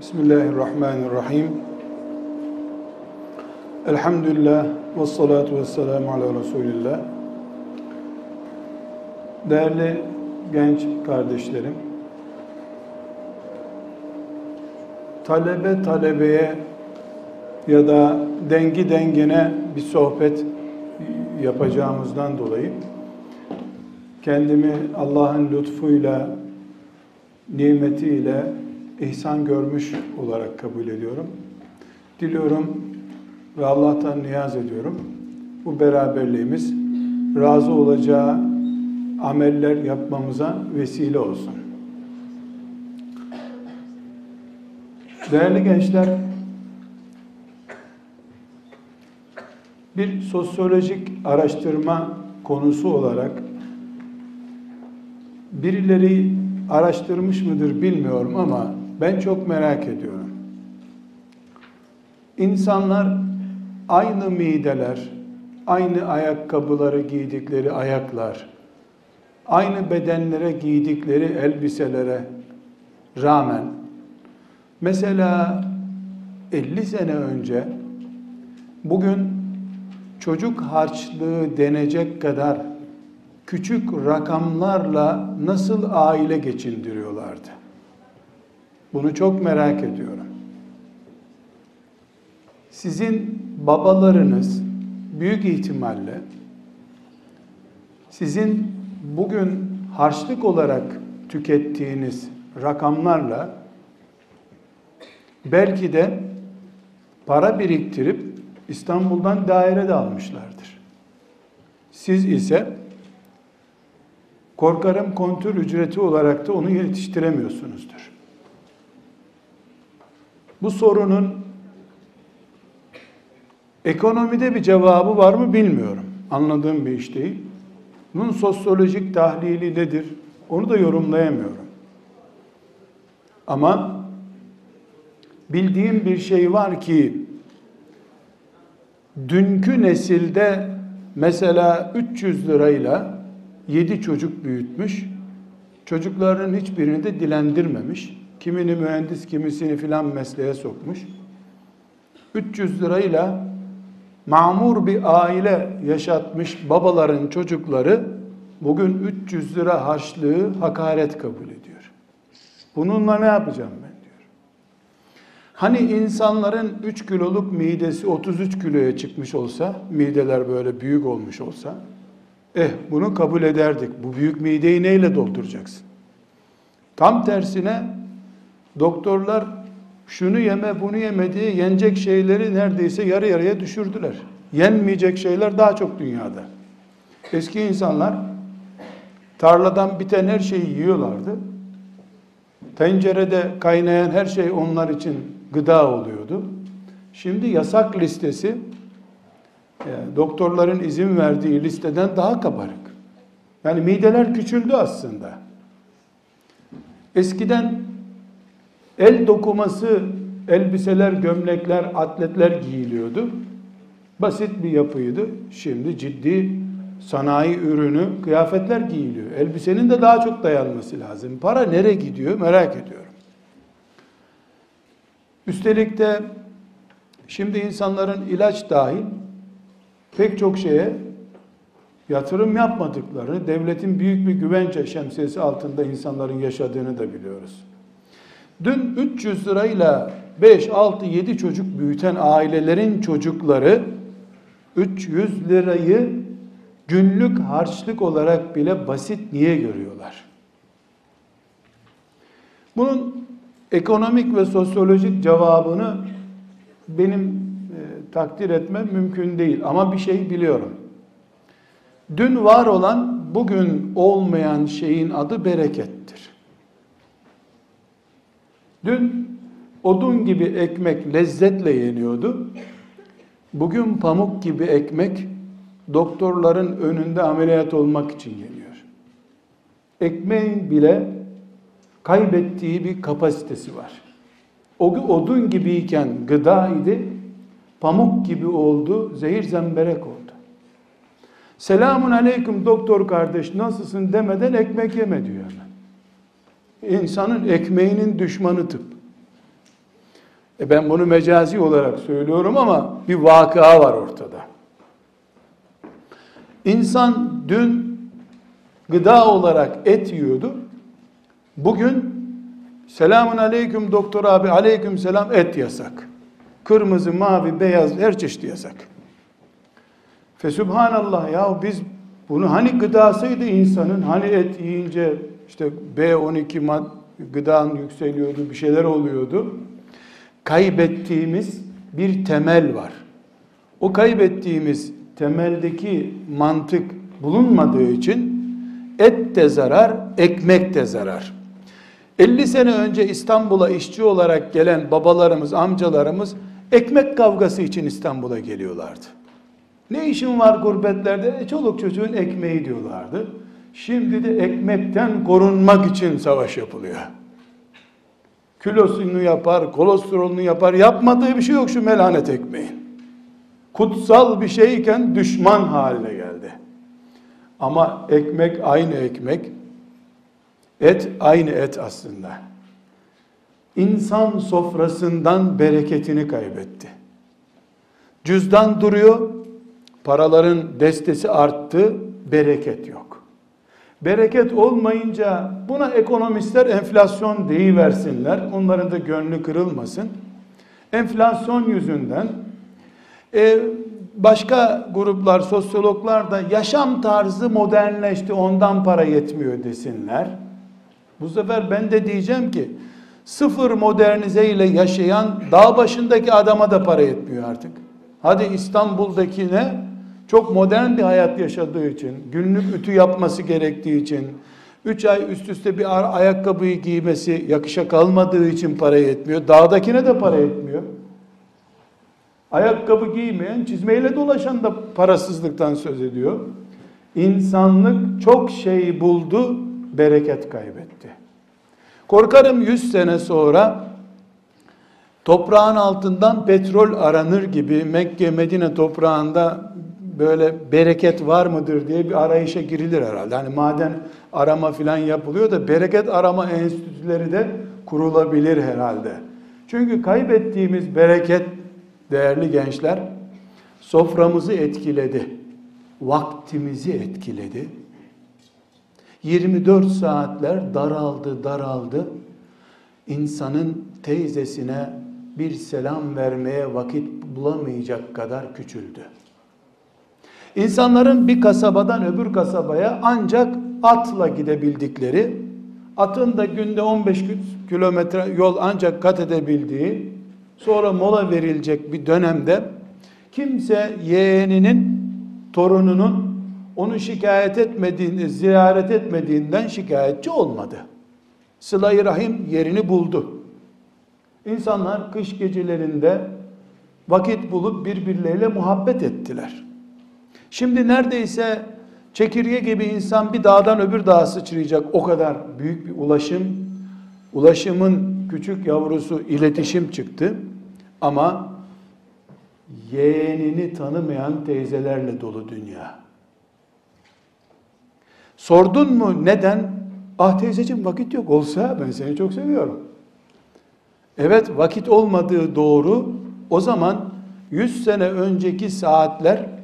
Bismillahirrahmanirrahim. Elhamdülillah ve salatu ve selamu ala Resulillah. Değerli genç kardeşlerim, talebe talebeye ya da dengi dengine bir sohbet yapacağımızdan dolayı kendimi Allah'ın lütfuyla, nimetiyle ihsan görmüş olarak kabul ediyorum. Diliyorum ve Allah'tan niyaz ediyorum. Bu beraberliğimiz razı olacağı ameller yapmamıza vesile olsun. Değerli gençler, bir sosyolojik araştırma konusu olarak birileri araştırmış mıdır bilmiyorum ama ben çok merak ediyorum. İnsanlar aynı mideler, aynı ayakkabıları giydikleri ayaklar, aynı bedenlere giydikleri elbiselere rağmen mesela 50 sene önce bugün çocuk harçlığı denecek kadar küçük rakamlarla nasıl aile geçindiriyorlardı? Bunu çok merak ediyorum. Sizin babalarınız büyük ihtimalle sizin bugün harçlık olarak tükettiğiniz rakamlarla belki de para biriktirip İstanbul'dan daire de almışlardır. Siz ise korkarım kontür ücreti olarak da onu yetiştiremiyorsunuzdur. Bu sorunun ekonomide bir cevabı var mı bilmiyorum. Anladığım bir iş değil. Bunun sosyolojik tahlili nedir? Onu da yorumlayamıyorum. Ama bildiğim bir şey var ki dünkü nesilde mesela 300 lirayla 7 çocuk büyütmüş. Çocukların hiçbirini de dilendirmemiş. Kimini mühendis, kimisini filan mesleğe sokmuş. 300 lirayla mamur bir aile yaşatmış babaların çocukları bugün 300 lira harçlığı hakaret kabul ediyor. Bununla ne yapacağım ben diyor. Hani insanların 3 kiloluk midesi 33 kiloya çıkmış olsa, mideler böyle büyük olmuş olsa, eh bunu kabul ederdik. Bu büyük mideyi neyle dolduracaksın? Tam tersine doktorlar şunu yeme bunu yeme diye yenecek şeyleri neredeyse yarı yarıya düşürdüler. Yenmeyecek şeyler daha çok dünyada. Eski insanlar tarladan biten her şeyi yiyorlardı. Tencerede kaynayan her şey onlar için gıda oluyordu. Şimdi yasak listesi e, doktorların izin verdiği listeden daha kabarık. Yani mideler küçüldü aslında. Eskiden el dokuması elbiseler, gömlekler, atletler giyiliyordu. Basit bir yapıydı. Şimdi ciddi sanayi ürünü kıyafetler giyiliyor. Elbisenin de daha çok dayanması lazım. Para nereye gidiyor merak ediyorum. Üstelik de şimdi insanların ilaç dahil pek çok şeye yatırım yapmadıklarını, devletin büyük bir güvence şemsiyesi altında insanların yaşadığını da biliyoruz. Dün 300 lirayla 5, 6, 7 çocuk büyüten ailelerin çocukları 300 lirayı günlük harçlık olarak bile basit niye görüyorlar? Bunun ekonomik ve sosyolojik cevabını benim e, takdir etmem mümkün değil ama bir şey biliyorum. Dün var olan bugün olmayan şeyin adı berekettir. Dün odun gibi ekmek lezzetle yeniyordu. Bugün pamuk gibi ekmek doktorların önünde ameliyat olmak için yeniyor. Ekmeğin bile kaybettiği bir kapasitesi var. O odun gibiyken gıda idi, pamuk gibi oldu, zehir zemberek oldu. Selamun aleyküm doktor kardeş nasılsın demeden ekmek yeme diyor. İnsanın ekmeğinin düşmanı tıp. E ben bunu mecazi olarak söylüyorum ama bir vakıa var ortada. İnsan dün gıda olarak et yiyordu. Bugün selamun aleyküm doktor abi aleyküm selam et yasak. Kırmızı, mavi, beyaz her çeşit yasak. Fesubhanallah ya biz bunu hani gıdasıydı insanın hani et yiyince işte B12 mad gıdan yükseliyordu bir şeyler oluyordu. Kaybettiğimiz bir temel var. O kaybettiğimiz temeldeki mantık bulunmadığı için et de zarar, ekmek de zarar. 50 sene önce İstanbul'a işçi olarak gelen babalarımız, amcalarımız ekmek kavgası için İstanbul'a geliyorlardı. Ne işin var gurbetlerde? E, çoluk çocuğun ekmeği diyorlardı. Şimdi de ekmekten korunmak için savaş yapılıyor. Kilosunu yapar, kolesterolünü yapar. Yapmadığı bir şey yok şu melanet ekmeğin. Kutsal bir şeyken düşman haline geldi. Ama ekmek aynı ekmek. Et aynı et aslında. İnsan sofrasından bereketini kaybetti. Cüzdan duruyor, paraların destesi arttı, bereket yok. Bereket olmayınca buna ekonomistler enflasyon deyiversinler. Onların da gönlü kırılmasın. Enflasyon yüzünden e, başka gruplar, sosyologlar da yaşam tarzı modernleşti ondan para yetmiyor desinler. Bu sefer ben de diyeceğim ki sıfır modernize ile yaşayan dağ başındaki adama da para yetmiyor artık. Hadi İstanbul'dakine çok modern bir hayat yaşadığı için, günlük ütü yapması gerektiği için, 3 ay üst üste bir ayakkabıyı giymesi yakışa kalmadığı için para yetmiyor. Dağdakine de para yetmiyor. Ayakkabı giymeyen, çizmeyle dolaşan da parasızlıktan söz ediyor. İnsanlık çok şey buldu, bereket kaybetti. Korkarım 100 sene sonra toprağın altından petrol aranır gibi Mekke Medine toprağında böyle bereket var mıdır diye bir arayışa girilir herhalde. Hani maden arama filan yapılıyor da bereket arama enstitüleri de kurulabilir herhalde. Çünkü kaybettiğimiz bereket değerli gençler soframızı etkiledi. Vaktimizi etkiledi. 24 saatler daraldı, daraldı. İnsanın teyzesine bir selam vermeye vakit bulamayacak kadar küçüldü. İnsanların bir kasabadan öbür kasabaya ancak atla gidebildikleri, atın da günde 15 kilometre yol ancak kat edebildiği, sonra mola verilecek bir dönemde kimse yeğeninin, torununun onu şikayet etmediğini, ziyaret etmediğinden şikayetçi olmadı. Sıla-i Rahim yerini buldu. İnsanlar kış gecelerinde vakit bulup birbirleriyle muhabbet ettiler. Şimdi neredeyse çekirge gibi insan bir dağdan öbür dağa sıçrayacak o kadar büyük bir ulaşım, ulaşımın küçük yavrusu iletişim çıktı. Ama yeğenini tanımayan teyzelerle dolu dünya. Sordun mu neden? Ah teyzeciğim vakit yok olsa ben seni çok seviyorum. Evet vakit olmadığı doğru. O zaman 100 sene önceki saatler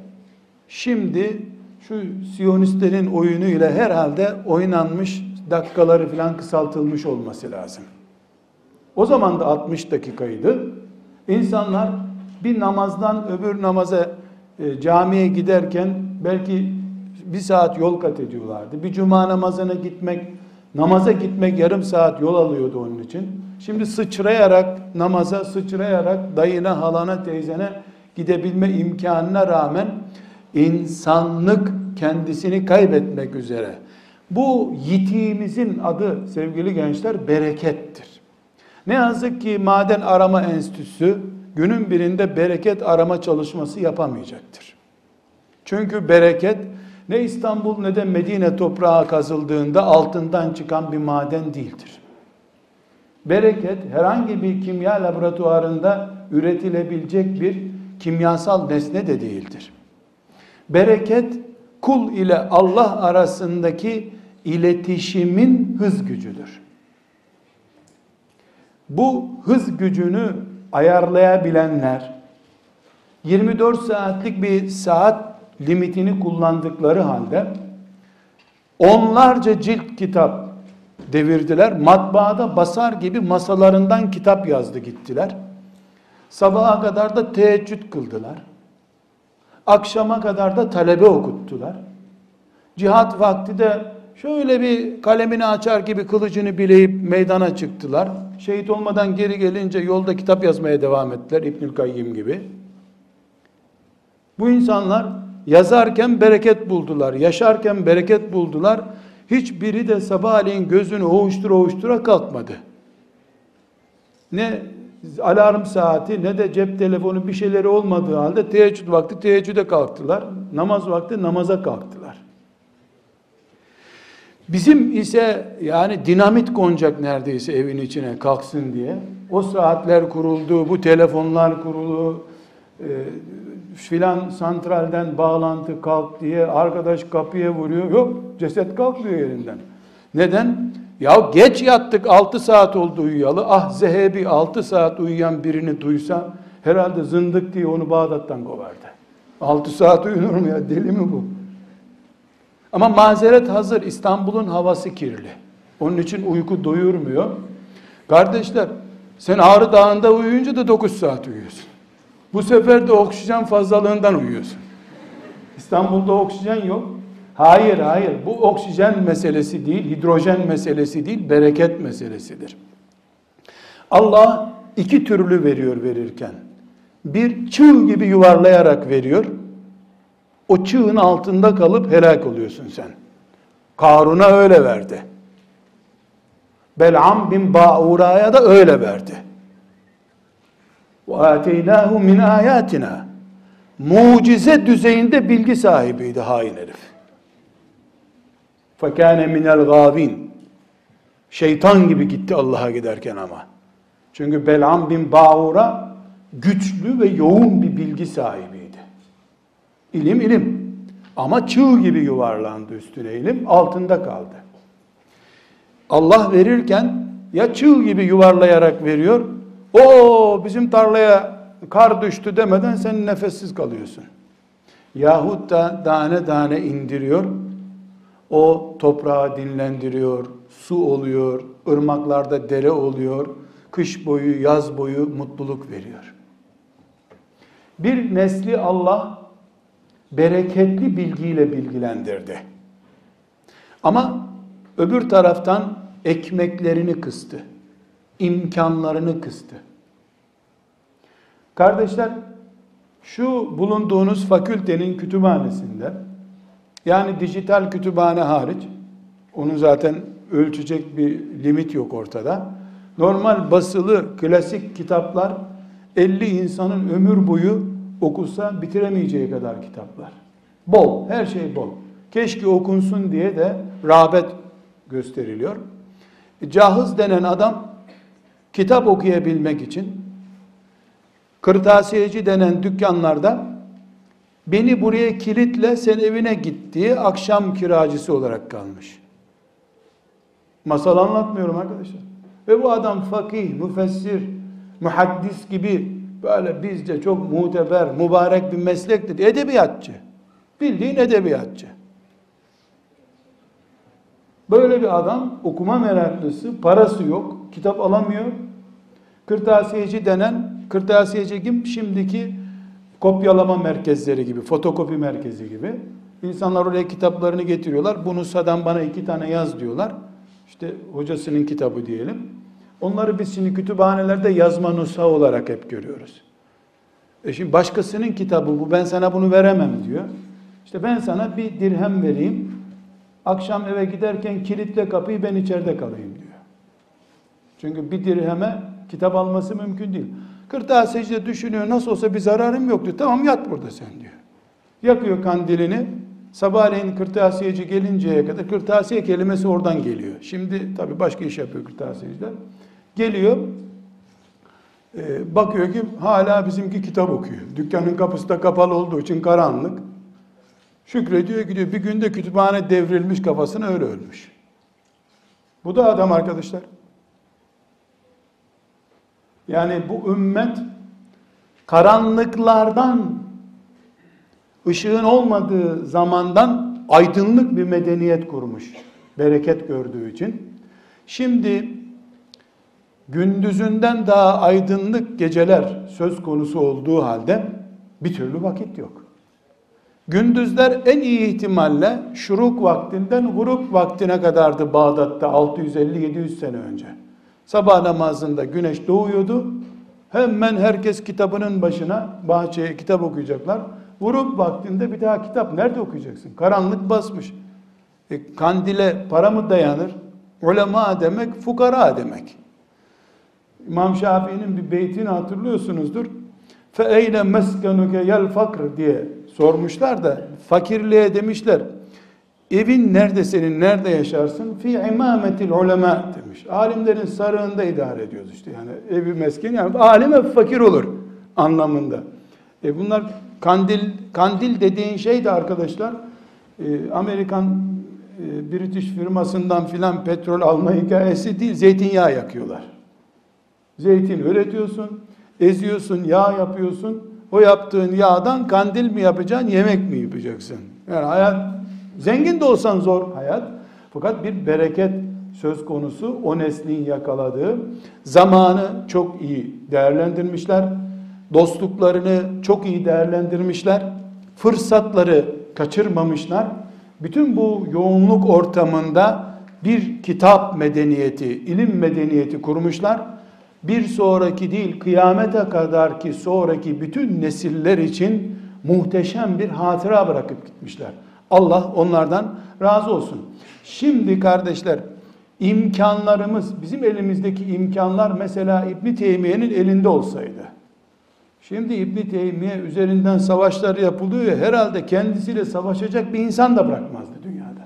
Şimdi şu Siyonistlerin oyunuyla herhalde oynanmış dakikaları falan kısaltılmış olması lazım. O zaman da 60 dakikaydı. İnsanlar bir namazdan öbür namaza e, camiye giderken belki bir saat yol kat ediyorlardı. Bir cuma namazına gitmek, namaza gitmek yarım saat yol alıyordu onun için. Şimdi sıçrayarak namaza sıçrayarak dayına, halana, teyzene gidebilme imkanına rağmen insanlık kendisini kaybetmek üzere. Bu yitiğimizin adı sevgili gençler berekettir. Ne yazık ki maden arama enstitüsü günün birinde bereket arama çalışması yapamayacaktır. Çünkü bereket ne İstanbul ne de Medine toprağı kazıldığında altından çıkan bir maden değildir. Bereket herhangi bir kimya laboratuvarında üretilebilecek bir kimyasal nesne de değildir. Bereket kul ile Allah arasındaki iletişimin hız gücüdür. Bu hız gücünü ayarlayabilenler 24 saatlik bir saat limitini kullandıkları halde onlarca cilt kitap devirdiler. Matbaada basar gibi masalarından kitap yazdı gittiler. Sabaha kadar da teheccüd kıldılar. Akşama kadar da talebe okuttular. Cihat vakti de şöyle bir kalemini açar gibi kılıcını bileyip meydana çıktılar. Şehit olmadan geri gelince yolda kitap yazmaya devam ettiler İbnül Kayyim gibi. Bu insanlar yazarken bereket buldular, yaşarken bereket buldular. Hiçbiri de sabahleyin gözünü ovuştura ovuştura kalkmadı. Ne alarm saati ne de cep telefonu bir şeyleri olmadığı halde teheccüd vakti teheccüde kalktılar. Namaz vakti namaza kalktılar. Bizim ise yani dinamit konacak neredeyse evin içine kalksın diye. O saatler kuruldu, bu telefonlar kurulu, e, filan santralden bağlantı kalk diye arkadaş kapıya vuruyor. Yok ceset kalkmıyor yerinden. Neden? Ya geç yattık 6 saat oldu uyuyalı. Ah Zehebi 6 saat uyuyan birini duysa herhalde zındık diye onu Bağdat'tan kovardı. 6 saat uyunur mu ya deli mi bu? Ama mazeret hazır. İstanbul'un havası kirli. Onun için uyku doyurmuyor. Kardeşler sen Ağrı Dağı'nda uyuyunca da 9 saat uyuyorsun. Bu sefer de oksijen fazlalığından uyuyorsun. İstanbul'da oksijen yok. Hayır hayır bu oksijen meselesi değil, hidrojen meselesi değil, bereket meselesidir. Allah iki türlü veriyor verirken. Bir çığ gibi yuvarlayarak veriyor. O çığın altında kalıp helak oluyorsun sen. Karun'a öyle verdi. Bel'am bin Ba'ura'ya da öyle verdi. وَاَتَيْنَاهُ min ayatina. Mucize düzeyinde bilgi sahibiydi hain herif. فَكَانَ مِنَ الْغَابِينَ Şeytan gibi gitti Allah'a giderken ama. Çünkü Bel'am bin Ba'ura güçlü ve yoğun bir bilgi sahibiydi. İlim ilim. Ama çığ gibi yuvarlandı üstüne ilim, altında kaldı. Allah verirken ya çığ gibi yuvarlayarak veriyor, o bizim tarlaya kar düştü demeden sen nefessiz kalıyorsun. Yahut da tane tane indiriyor, o toprağı dinlendiriyor, su oluyor, ırmaklarda dere oluyor, kış boyu, yaz boyu mutluluk veriyor. Bir nesli Allah bereketli bilgiyle bilgilendirdi. Ama öbür taraftan ekmeklerini kıstı. imkanlarını kıstı. Kardeşler, şu bulunduğunuz fakültenin kütüphanesinde yani dijital kütüphane hariç onun zaten ölçecek bir limit yok ortada. Normal basılı klasik kitaplar 50 insanın ömür boyu okusa bitiremeyeceği kadar kitaplar. Bol, her şey bol. Keşke okunsun diye de rağbet gösteriliyor. Cahız denen adam kitap okuyabilmek için kırtasiyeci denen dükkanlarda beni buraya kilitle sen evine git diye akşam kiracısı olarak kalmış. Masal anlatmıyorum arkadaşlar. Ve bu adam fakih, müfessir, muhaddis gibi böyle bizce çok muteber, mübarek bir meslektir. Edebiyatçı. Bildiğin edebiyatçı. Böyle bir adam okuma meraklısı, parası yok, kitap alamıyor. Kırtasiyeci denen, kırtasiyeci kim? Şimdiki kopyalama merkezleri gibi, fotokopi merkezi gibi. İnsanlar oraya kitaplarını getiriyorlar. Bunu sadan bana iki tane yaz diyorlar. İşte hocasının kitabı diyelim. Onları biz şimdi kütüphanelerde yazma nusa olarak hep görüyoruz. E şimdi başkasının kitabı bu ben sana bunu veremem diyor. İşte ben sana bir dirhem vereyim. Akşam eve giderken kilitle kapıyı ben içeride kalayım diyor. Çünkü bir dirheme kitap alması mümkün değil. Kırtasiyeci de düşünüyor nasıl olsa bir zararım yoktu. Tamam yat burada sen diyor. Yakıyor kandilini. Sabahleyin kırtasiyeci gelinceye kadar kırtasiye kelimesi oradan geliyor. Şimdi tabii başka iş yapıyor kırtasiyeciler. Geliyor. E, bakıyor ki hala bizimki kitap okuyor. Dükkanın kapısı da kapalı olduğu için karanlık. Şükrediyor gidiyor. Bir günde kütüphane devrilmiş kafasına öyle ölmüş. Bu da adam arkadaşlar. Yani bu ümmet karanlıklardan ışığın olmadığı zamandan aydınlık bir medeniyet kurmuş. Bereket gördüğü için. Şimdi gündüzünden daha aydınlık geceler söz konusu olduğu halde bir türlü vakit yok. Gündüzler en iyi ihtimalle şuruk vaktinden grup vaktine kadardı Bağdat'ta 650-700 sene önce. Sabah namazında güneş doğuyordu. Hemen herkes kitabının başına bahçeye kitap okuyacaklar. Grup vaktinde bir daha kitap nerede okuyacaksın? Karanlık basmış. E, kandile para mı dayanır? Ulema demek fukara demek. İmam Şafii'nin bir beytini hatırlıyorsunuzdur. Fe eyle meskenuke yel fakr diye sormuşlar da fakirliğe demişler. Evin nerede senin, nerede yaşarsın? Fi imametil ulema demiş. Alimlerin sarığında idare ediyoruz işte yani evi mesken yani alim hep fakir olur anlamında. E bunlar kandil kandil dediğin şey de arkadaşlar e, Amerikan e, British firmasından filan petrol alma hikayesi değil zeytinyağı yakıyorlar. Zeytin üretiyorsun, eziyorsun, yağ yapıyorsun. O yaptığın yağdan kandil mi yapacaksın, yemek mi yapacaksın? Yani hayat, zengin de olsan zor hayat. Fakat bir bereket söz konusu o neslin yakaladığı zamanı çok iyi değerlendirmişler. Dostluklarını çok iyi değerlendirmişler. Fırsatları kaçırmamışlar. Bütün bu yoğunluk ortamında bir kitap medeniyeti, ilim medeniyeti kurmuşlar bir sonraki değil kıyamete kadar ki sonraki bütün nesiller için muhteşem bir hatıra bırakıp gitmişler. Allah onlardan razı olsun. Şimdi kardeşler imkanlarımız bizim elimizdeki imkanlar mesela İbn Teymiye'nin elinde olsaydı. Şimdi İbn Teymiye üzerinden savaşlar yapılıyor ya herhalde kendisiyle savaşacak bir insan da bırakmazdı dünyada.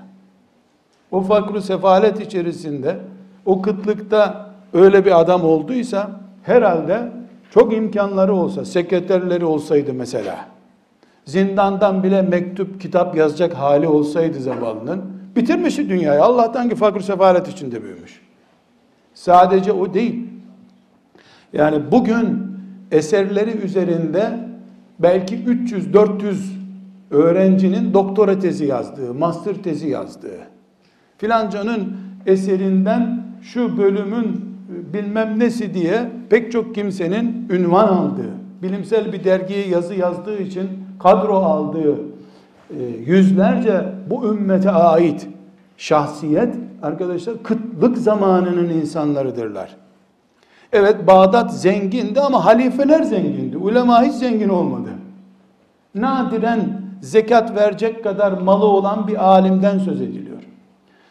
O fakru sefalet içerisinde o kıtlıkta öyle bir adam olduysa herhalde çok imkanları olsa, sekreterleri olsaydı mesela, zindandan bile mektup, kitap yazacak hali olsaydı zavallının, bitirmişti dünyayı. Allah'tan ki fakir sefalet içinde büyümüş. Sadece o değil. Yani bugün eserleri üzerinde belki 300-400 öğrencinin doktora tezi yazdığı, master tezi yazdığı, filancanın eserinden şu bölümün bilmem nesi diye pek çok kimsenin ünvan aldığı, bilimsel bir dergiye yazı yazdığı için kadro aldığı e, yüzlerce bu ümmete ait şahsiyet arkadaşlar kıtlık zamanının insanlarıdırlar. Evet Bağdat zengindi ama halifeler zengindi. Ulema hiç zengin olmadı. Nadiren zekat verecek kadar malı olan bir alimden söz ediliyor.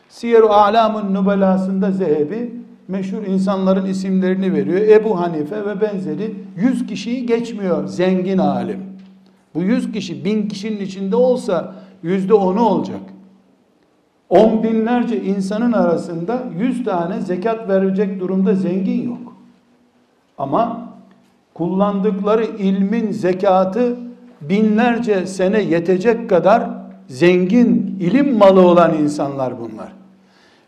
Siyer-u A'lamun Nubelasında Zehebi meşhur insanların isimlerini veriyor. Ebu Hanife ve benzeri 100 kişiyi geçmiyor zengin alim. Bu 100 kişi bin kişinin içinde olsa yüzde onu olacak. On binlerce insanın arasında 100 tane zekat verecek durumda zengin yok. Ama kullandıkları ilmin zekatı binlerce sene yetecek kadar zengin ilim malı olan insanlar bunlar.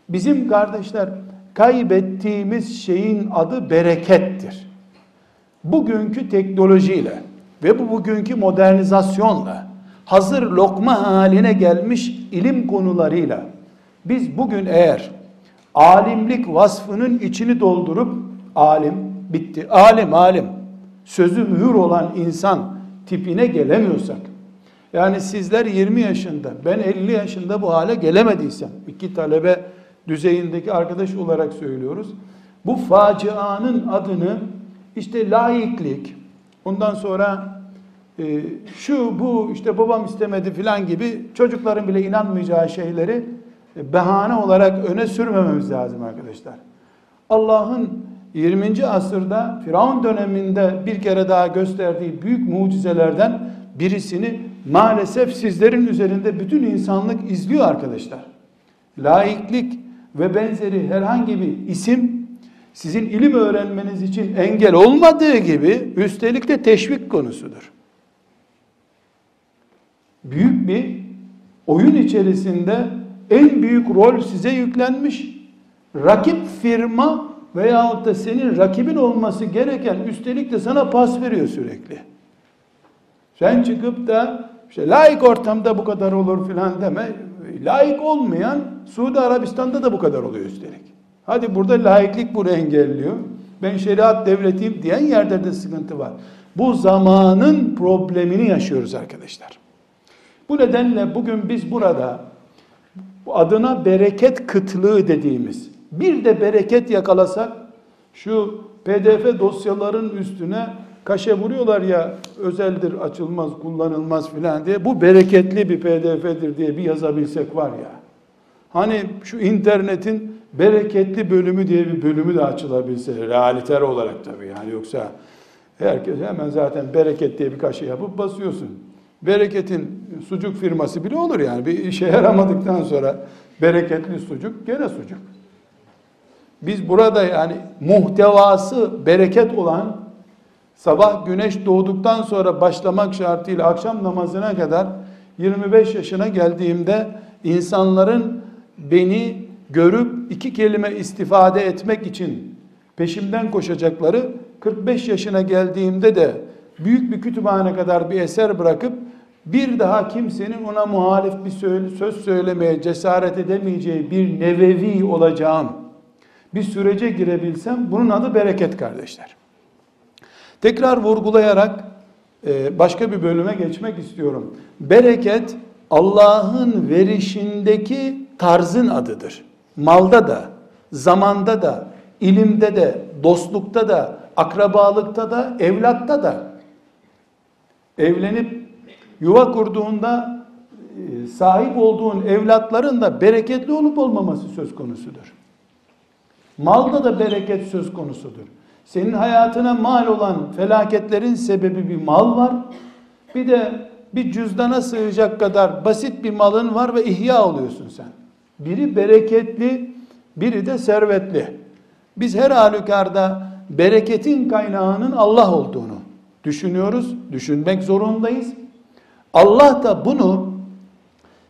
Bizim kardeşler kaybettiğimiz şeyin adı berekettir. Bugünkü teknolojiyle ve bu bugünkü modernizasyonla hazır lokma haline gelmiş ilim konularıyla biz bugün eğer alimlik vasfının içini doldurup alim bitti alim alim sözü mühür olan insan tipine gelemiyorsak yani sizler 20 yaşında ben 50 yaşında bu hale gelemediysem iki talebe düzeyindeki arkadaş olarak söylüyoruz. Bu facianın adını işte laiklik, ondan sonra e, şu bu işte babam istemedi filan gibi çocukların bile inanmayacağı şeyleri e, behane olarak öne sürmememiz lazım arkadaşlar. Allah'ın 20. asırda Firavun döneminde bir kere daha gösterdiği büyük mucizelerden birisini maalesef sizlerin üzerinde bütün insanlık izliyor arkadaşlar. Laiklik ve benzeri herhangi bir isim sizin ilim öğrenmeniz için engel olmadığı gibi üstelik de teşvik konusudur. Büyük bir oyun içerisinde en büyük rol size yüklenmiş. Rakip firma veyahut da senin rakibin olması gereken üstelik de sana pas veriyor sürekli. Sen çıkıp da işte laik ortamda bu kadar olur filan deme. Laik olmayan Suudi Arabistan'da da bu kadar oluyor üstelik. Hadi burada laiklik bunu engelliyor. Ben şeriat devletiyim diyen yerde de sıkıntı var. Bu zamanın problemini yaşıyoruz arkadaşlar. Bu nedenle bugün biz burada adına bereket kıtlığı dediğimiz bir de bereket yakalasak şu pdf dosyaların üstüne kaşe vuruyorlar ya özeldir açılmaz kullanılmaz filan diye bu bereketli bir pdf'dir diye bir yazabilsek var ya hani şu internetin bereketli bölümü diye bir bölümü de açılabilse realiter olarak tabii yani yoksa herkes hemen zaten bereket diye bir kaşe yapıp basıyorsun. Bereketin sucuk firması bile olur yani bir işe yaramadıktan sonra bereketli sucuk gene sucuk. Biz burada yani muhtevası bereket olan sabah güneş doğduktan sonra başlamak şartıyla akşam namazına kadar 25 yaşına geldiğimde insanların beni görüp iki kelime istifade etmek için peşimden koşacakları 45 yaşına geldiğimde de büyük bir kütüphane kadar bir eser bırakıp bir daha kimsenin ona muhalif bir söz söylemeye cesaret edemeyeceği bir nevevi olacağım. Bir sürece girebilsem bunun adı bereket kardeşler. Tekrar vurgulayarak e, başka bir bölüme geçmek istiyorum. Bereket Allah'ın verişindeki tarzın adıdır. Malda da, zamanda da, ilimde de, dostlukta da, akrabalıkta da, evlatta da. Evlenip yuva kurduğunda e, sahip olduğun evlatların da bereketli olup olmaması söz konusudur. Malda da bereket söz konusudur. Senin hayatına mal olan felaketlerin sebebi bir mal var. Bir de bir cüzdana sığacak kadar basit bir malın var ve ihya oluyorsun sen. Biri bereketli, biri de servetli. Biz her halükarda bereketin kaynağının Allah olduğunu düşünüyoruz, düşünmek zorundayız. Allah da bunu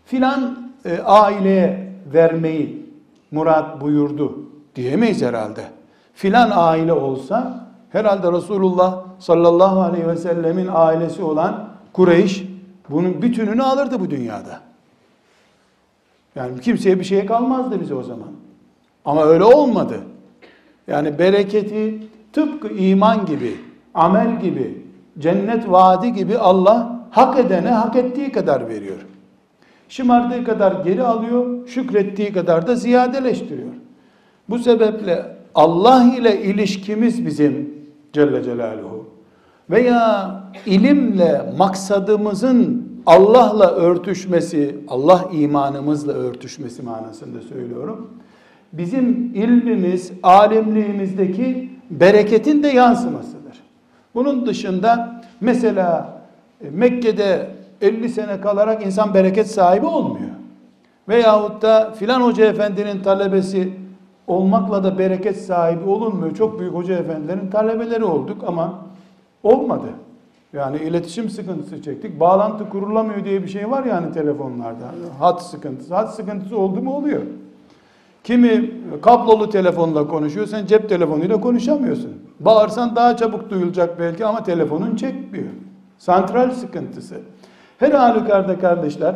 filan e, aileye vermeyi murat buyurdu diyemeyiz herhalde. Filan aile olsa herhalde Resulullah sallallahu aleyhi ve sellemin ailesi olan Kureyş bunun bütününü alırdı bu dünyada. Yani kimseye bir şey kalmazdı bize o zaman. Ama öyle olmadı. Yani bereketi tıpkı iman gibi, amel gibi, cennet vaadi gibi Allah hak edene hak ettiği kadar veriyor. Şımardığı kadar geri alıyor, şükrettiği kadar da ziyadeleştiriyor. Bu sebeple Allah ile ilişkimiz bizim Celle Celaluhu veya ilimle maksadımızın Allah'la örtüşmesi, Allah imanımızla örtüşmesi manasında söylüyorum. Bizim ilmimiz, alimliğimizdeki bereketin de yansımasıdır. Bunun dışında mesela e, Mekke'de 50 sene kalarak insan bereket sahibi olmuyor. Veyahut da filan hoca efendinin talebesi olmakla da bereket sahibi olunmuyor. Çok büyük hoca efendilerin talebeleri olduk ama olmadı. Yani iletişim sıkıntısı çektik. Bağlantı kurulamıyor diye bir şey var yani telefonlarda. Hat sıkıntısı. Hat sıkıntısı oldu mu oluyor. Kimi kablolu telefonla konuşuyor, sen cep telefonuyla konuşamıyorsun. Bağırsan daha çabuk duyulacak belki ama telefonun çekmiyor. Santral sıkıntısı. Her halükarda kardeşler,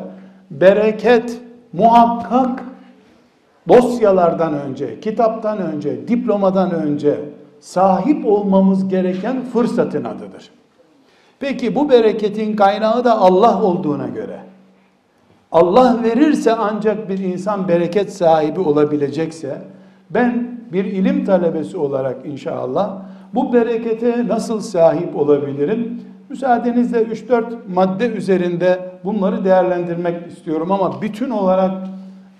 bereket muhakkak dosyalardan önce, kitaptan önce, diplomadan önce sahip olmamız gereken fırsatın adıdır. Peki bu bereketin kaynağı da Allah olduğuna göre Allah verirse ancak bir insan bereket sahibi olabilecekse ben bir ilim talebesi olarak inşallah bu berekete nasıl sahip olabilirim? Müsaadenizle 3-4 madde üzerinde bunları değerlendirmek istiyorum ama bütün olarak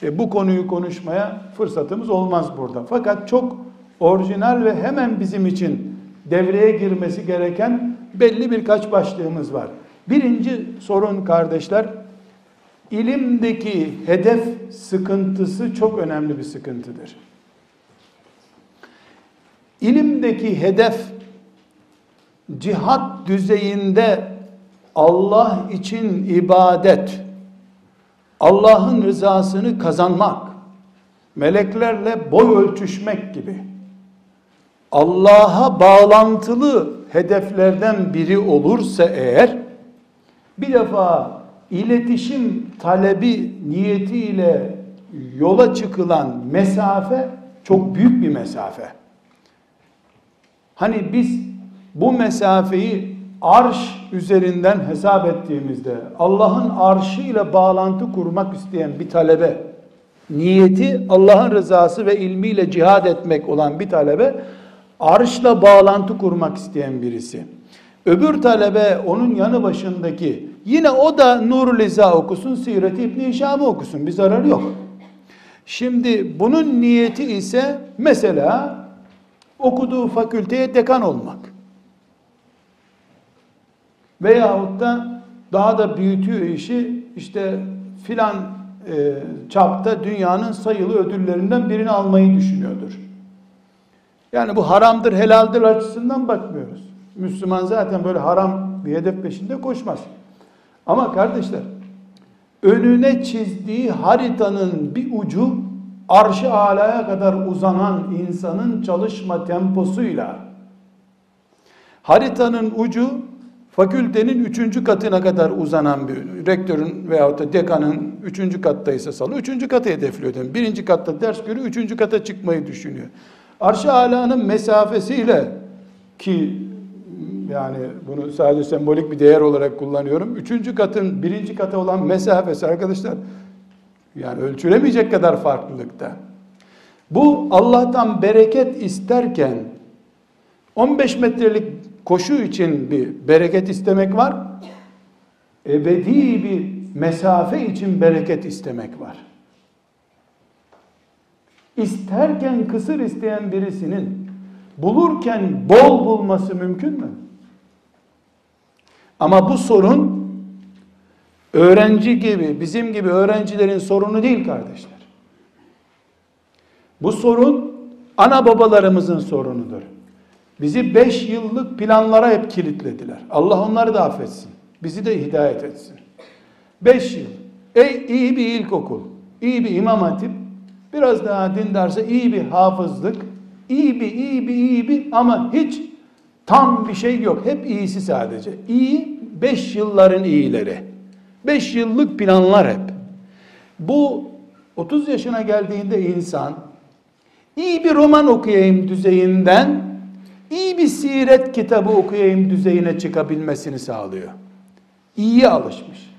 e, bu konuyu konuşmaya fırsatımız olmaz burada. Fakat çok orijinal ve hemen bizim için devreye girmesi gereken belli birkaç başlığımız var. Birinci sorun kardeşler, ilimdeki hedef sıkıntısı çok önemli bir sıkıntıdır. İlimdeki hedef cihat düzeyinde Allah için ibadet, Allah'ın rızasını kazanmak, meleklerle boy ölçüşmek gibi Allah'a bağlantılı hedeflerden biri olursa eğer bir defa iletişim talebi niyetiyle yola çıkılan mesafe çok büyük bir mesafe. Hani biz bu mesafeyi arş üzerinden hesap ettiğimizde Allah'ın arşıyla bağlantı kurmak isteyen bir talebe niyeti Allah'ın rızası ve ilmiyle cihad etmek olan bir talebe arşla bağlantı kurmak isteyen birisi. Öbür talebe onun yanı başındaki yine o da Nurul İza okusun, Siret-i İbn Hişam'ı okusun. Bir zararı yok. Şimdi bunun niyeti ise mesela okuduğu fakülteye dekan olmak. Veyahut da daha da büyütüyor işi işte filan e, çapta dünyanın sayılı ödüllerinden birini almayı düşünüyordur. Yani bu haramdır, helaldir açısından bakmıyoruz. Müslüman zaten böyle haram bir hedef peşinde koşmaz. Ama kardeşler, önüne çizdiği haritanın bir ucu arş-ı alaya kadar uzanan insanın çalışma temposuyla haritanın ucu fakültenin üçüncü katına kadar uzanan bir rektörün veyahut da dekanın üçüncü kattaysa salı üçüncü katı hedefliyor. Birinci katta ders görüyor, üçüncü kata çıkmayı düşünüyor. Arş-ı alanın mesafesiyle ki yani bunu sadece sembolik bir değer olarak kullanıyorum. Üçüncü katın birinci kata olan mesafesi arkadaşlar yani ölçülemeyecek kadar farklılıkta. Bu Allah'tan bereket isterken 15 metrelik koşu için bir bereket istemek var. Ebedi bir mesafe için bereket istemek var. İsterken kısır isteyen birisinin bulurken bol bulması mümkün mü? Ama bu sorun öğrenci gibi, bizim gibi öğrencilerin sorunu değil kardeşler. Bu sorun ana babalarımızın sorunudur. Bizi beş yıllık planlara hep kilitlediler. Allah onları da affetsin. Bizi de hidayet etsin. Beş yıl. Ey iyi bir ilkokul, iyi bir imam hatip, biraz daha dindarsa iyi bir hafızlık, iyi bir, iyi bir, iyi bir ama hiç tam bir şey yok. Hep iyisi sadece. İyi, beş yılların iyileri. Beş yıllık planlar hep. Bu 30 yaşına geldiğinde insan iyi bir roman okuyayım düzeyinden iyi bir siret kitabı okuyayım düzeyine çıkabilmesini sağlıyor. İyiye alışmış.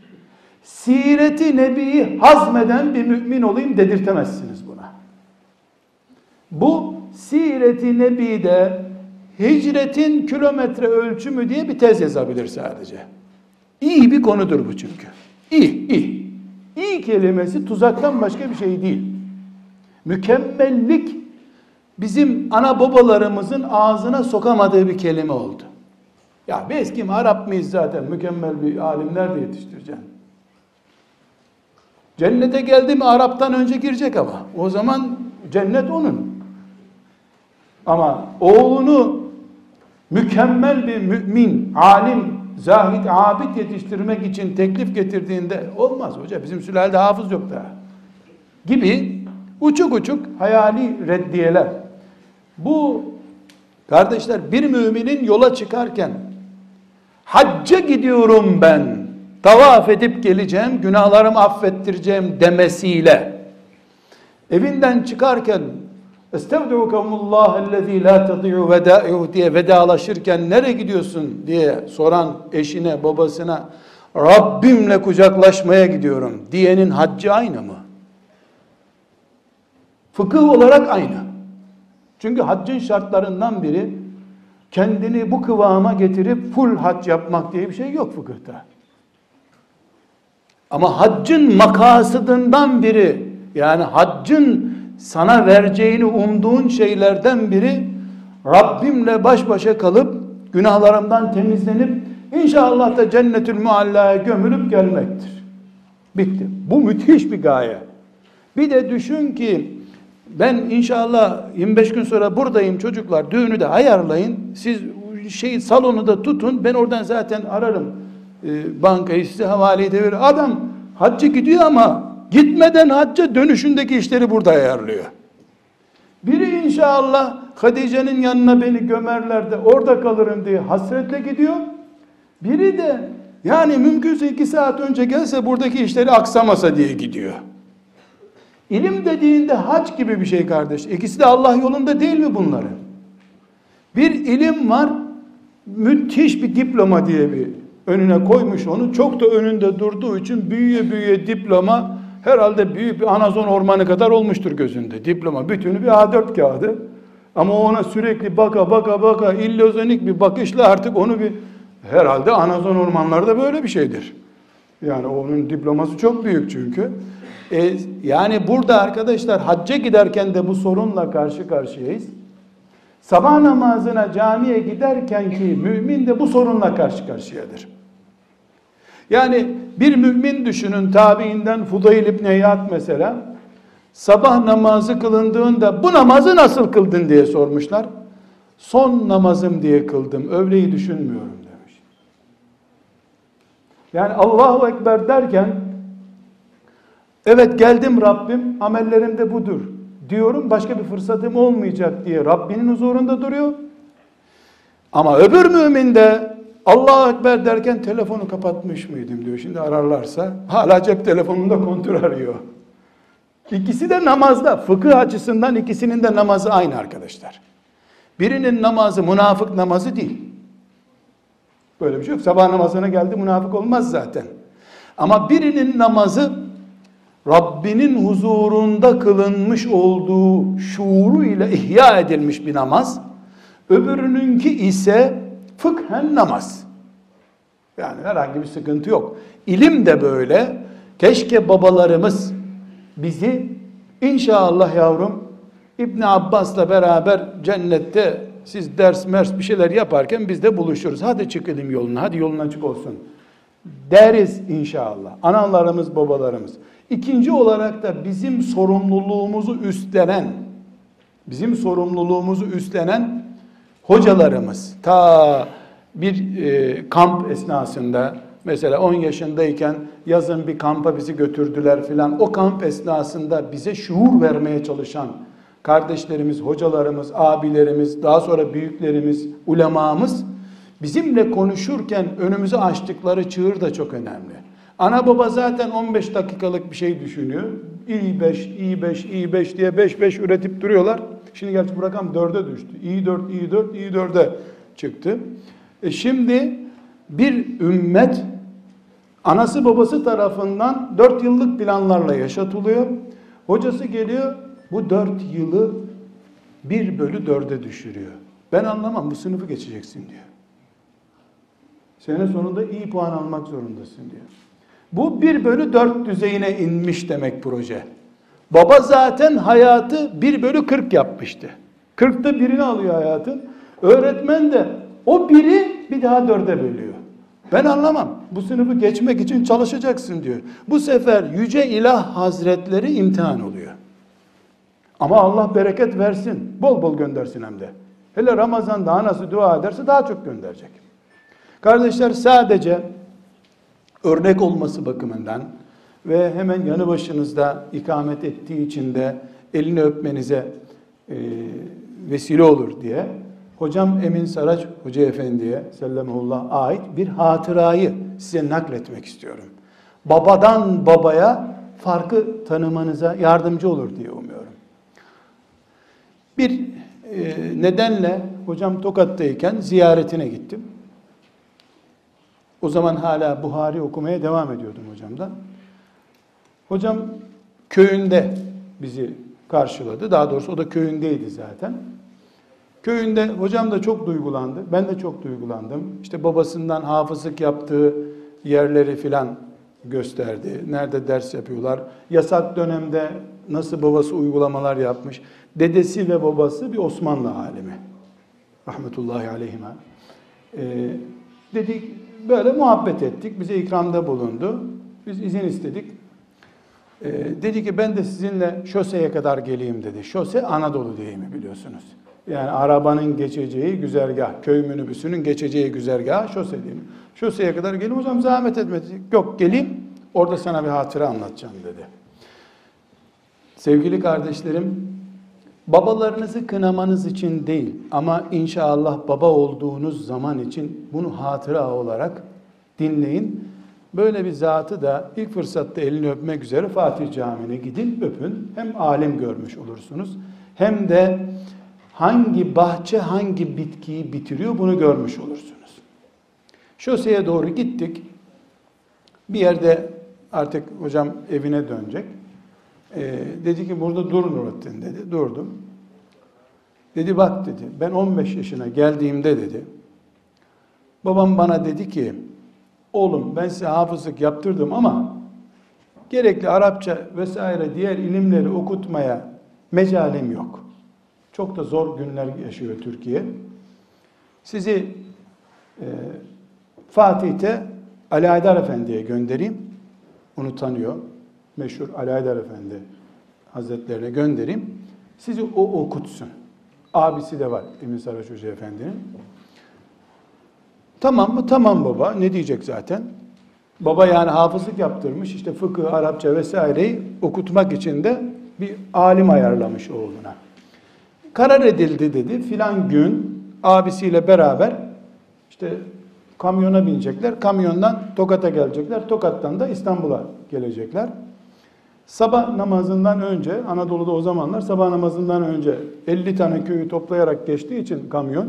Sireti Nebi'yi hazmeden bir mümin olayım dedirtemezsiniz buna. Bu Sireti Nebi'de hicretin kilometre ölçümü diye bir tez yazabilir sadece. İyi bir konudur bu çünkü. İyi, iyi. İyi kelimesi tuzaktan başka bir şey değil. Mükemmellik bizim ana babalarımızın ağzına sokamadığı bir kelime oldu. Ya biz kim Arap mıyız zaten mükemmel bir alimler de yetiştireceğim. Cennete geldi mi Arap'tan önce girecek ama. O zaman cennet onun. Ama oğlunu mükemmel bir mümin, alim, zahid, abid yetiştirmek için teklif getirdiğinde olmaz hoca bizim sülalede hafız yok daha. Gibi uçuk uçuk hayali reddiyeler. Bu kardeşler bir müminin yola çıkarken hacca gidiyorum ben tavaf edip geleceğim günahlarımı affettireceğim demesiyle evinden çıkarken Estevdukumullah ellezî la tadi'u vedâ'ihu diye vedalaşırken nereye gidiyorsun diye soran eşine babasına Rabbimle kucaklaşmaya gidiyorum diyenin haccı aynı mı? Fıkıh olarak aynı. Çünkü haccın şartlarından biri kendini bu kıvama getirip full hac yapmak diye bir şey yok fıkıhta. Ama haccın makasıdından biri yani haccın sana vereceğini umduğun şeylerden biri Rabbimle baş başa kalıp günahlarımdan temizlenip inşallah da cennetül muallaya gömülüp gelmektir. Bitti. Bu müthiş bir gaye. Bir de düşün ki ben inşallah 25 gün sonra buradayım çocuklar düğünü de ayarlayın. Siz şey salonu da tutun. Ben oradan zaten ararım e, bankayı size havale edebilirim. Adam hacca gidiyor ama gitmeden hacca dönüşündeki işleri burada ayarlıyor. Biri inşallah Hatice'nin yanına beni gömerler de orada kalırım diye hasretle gidiyor. Biri de yani mümkünse iki saat önce gelse buradaki işleri aksamasa diye gidiyor. İlim dediğinde hac gibi bir şey kardeş. İkisi de Allah yolunda değil mi bunların? Bir ilim var, müthiş bir diploma diye bir önüne koymuş onu. Çok da önünde durduğu için büyüye büyüye diploma herhalde büyük bir Anazon ormanı kadar olmuştur gözünde. Diploma bütünü bir A4 kağıdı. Ama ona sürekli baka baka baka illozonik bir bakışla artık onu bir herhalde Anazon ormanları böyle bir şeydir. Yani onun diploması çok büyük çünkü. E, yani burada arkadaşlar hacca giderken de bu sorunla karşı karşıyayız. Sabah namazına camiye giderken ki mümin de bu sorunla karşı karşıyadır. Yani bir mümin düşünün tabiinden Fudayl İbn Eyyad mesela sabah namazı kılındığında bu namazı nasıl kıldın diye sormuşlar. Son namazım diye kıldım. Öğleyi düşünmüyorum demiş. Yani Allahu Ekber derken evet geldim Rabbim amellerim de budur diyorum başka bir fırsatım olmayacak diye Rabbinin huzurunda duruyor. Ama öbür mümin de Allahu Ekber derken telefonu kapatmış mıydım diyor. Şimdi ararlarsa hala cep telefonunda kontrol arıyor. İkisi de namazda. Fıkıh açısından ikisinin de namazı aynı arkadaşlar. Birinin namazı münafık namazı değil. Böyle bir şey yok. Sabah namazına geldi münafık olmaz zaten. Ama birinin namazı Rabbinin huzurunda kılınmış olduğu şuuru ile ihya edilmiş bir namaz. Öbürününki ise fıkhen namaz. Yani herhangi bir sıkıntı yok. İlim de böyle. Keşke babalarımız bizi inşallah yavrum İbn Abbas'la beraber cennette siz ders mers bir şeyler yaparken biz de buluşuruz. Hadi çık ilim yoluna, hadi yolun açık olsun. Deriz inşallah. Analarımız, babalarımız. İkinci olarak da bizim sorumluluğumuzu üstlenen, bizim sorumluluğumuzu üstlenen hocalarımız ta bir e, kamp esnasında mesela 10 yaşındayken yazın bir kampa bizi götürdüler filan o kamp esnasında bize şuur vermeye çalışan kardeşlerimiz, hocalarımız, abilerimiz, daha sonra büyüklerimiz, ulemamız bizimle konuşurken önümüze açtıkları çığır da çok önemli. Ana baba zaten 15 dakikalık bir şey düşünüyor. İyi 5, iyi 5, iyi 5 diye 5 5 üretip duruyorlar. Şimdi gerçi bu rakam 4'e düştü. İyi 4, iyi 4, iyi 4'e çıktı. E şimdi bir ümmet anası babası tarafından 4 yıllık planlarla yaşatılıyor. Hocası geliyor bu 4 yılı 1 bölü 4'e düşürüyor. Ben anlamam bu sınıfı geçeceksin diyor. Sene sonunda iyi puan almak zorundasın diyor. Bu 1 bölü 4 düzeyine inmiş demek proje. Baba zaten hayatı 1 bölü 40 yapmıştı. 40'ta birini alıyor hayatın. Öğretmen de o biri bir daha dörde bölüyor. Ben anlamam. Bu sınıfı geçmek için çalışacaksın diyor. Bu sefer Yüce İlah Hazretleri imtihan oluyor. Ama Allah bereket versin. Bol bol göndersin hem de. Hele Ramazan'da anası dua ederse daha çok gönderecek. Kardeşler sadece örnek olması bakımından ve hemen yanı başınızda ikamet ettiği için de elini öpmenize e, vesile olur diye hocam Emin Saraç Hoca Efendi'ye sellemullah ait bir hatırayı size nakletmek istiyorum. Babadan babaya farkı tanımanıza yardımcı olur diye umuyorum. Bir e, nedenle hocam Tokat'tayken ziyaretine gittim. O zaman hala Buhari okumaya devam ediyordum hocamdan. Hocam köyünde bizi karşıladı. Daha doğrusu o da köyündeydi zaten. Köyünde hocam da çok duygulandı. Ben de çok duygulandım. İşte babasından hafızlık yaptığı yerleri filan gösterdi. Nerede ders yapıyorlar. Yasak dönemde nasıl babası uygulamalar yapmış. Dedesi ve babası bir Osmanlı alemi. Rahmetullahi aleyhime. Ee, dedik böyle muhabbet ettik. Bize ikramda bulundu. Biz izin istedik. Ee, dedi ki ben de sizinle şoseye kadar geleyim dedi. Şose Anadolu deyimi biliyorsunuz. Yani arabanın geçeceği güzergah, köy minibüsünün geçeceği güzergah şose deyimi. Şoseye kadar geleyim hocam zahmet etmedi. Yok geleyim orada sana bir hatıra anlatacağım dedi. Sevgili kardeşlerim Babalarınızı kınamanız için değil ama inşallah baba olduğunuz zaman için bunu hatıra olarak dinleyin. Böyle bir zatı da ilk fırsatta elini öpmek üzere Fatih Camii'ne gidin öpün. Hem alim görmüş olursunuz hem de hangi bahçe hangi bitkiyi bitiriyor bunu görmüş olursunuz. Şoseye doğru gittik. Bir yerde artık hocam evine dönecek. Ee, dedi ki burada dur Nurattin dedi. Durdum. Dedi bak dedi ben 15 yaşına geldiğimde dedi babam bana dedi ki oğlum ben size hafızlık yaptırdım ama gerekli Arapça vesaire diğer ilimleri okutmaya mecalim yok. Çok da zor günler yaşıyor Türkiye. Sizi e, Fatih'te Ali Aydar Efendi'ye göndereyim. Onu tanıyor. Meşhur Ali Aydar Efendi Hazretlerine göndereyim. Sizi o okutsun. Abisi de var Emin Saraç Hoca Efendi'nin. Tamam mı? Tamam baba. Ne diyecek zaten? Baba yani hafızlık yaptırmış. işte fıkıh, Arapça vesaireyi okutmak için de bir alim ayarlamış oğluna. Karar edildi dedi. Filan gün abisiyle beraber işte kamyona binecekler. Kamyondan Tokat'a gelecekler. Tokat'tan da İstanbul'a gelecekler. Sabah namazından önce, Anadolu'da o zamanlar sabah namazından önce 50 tane köyü toplayarak geçtiği için kamyon,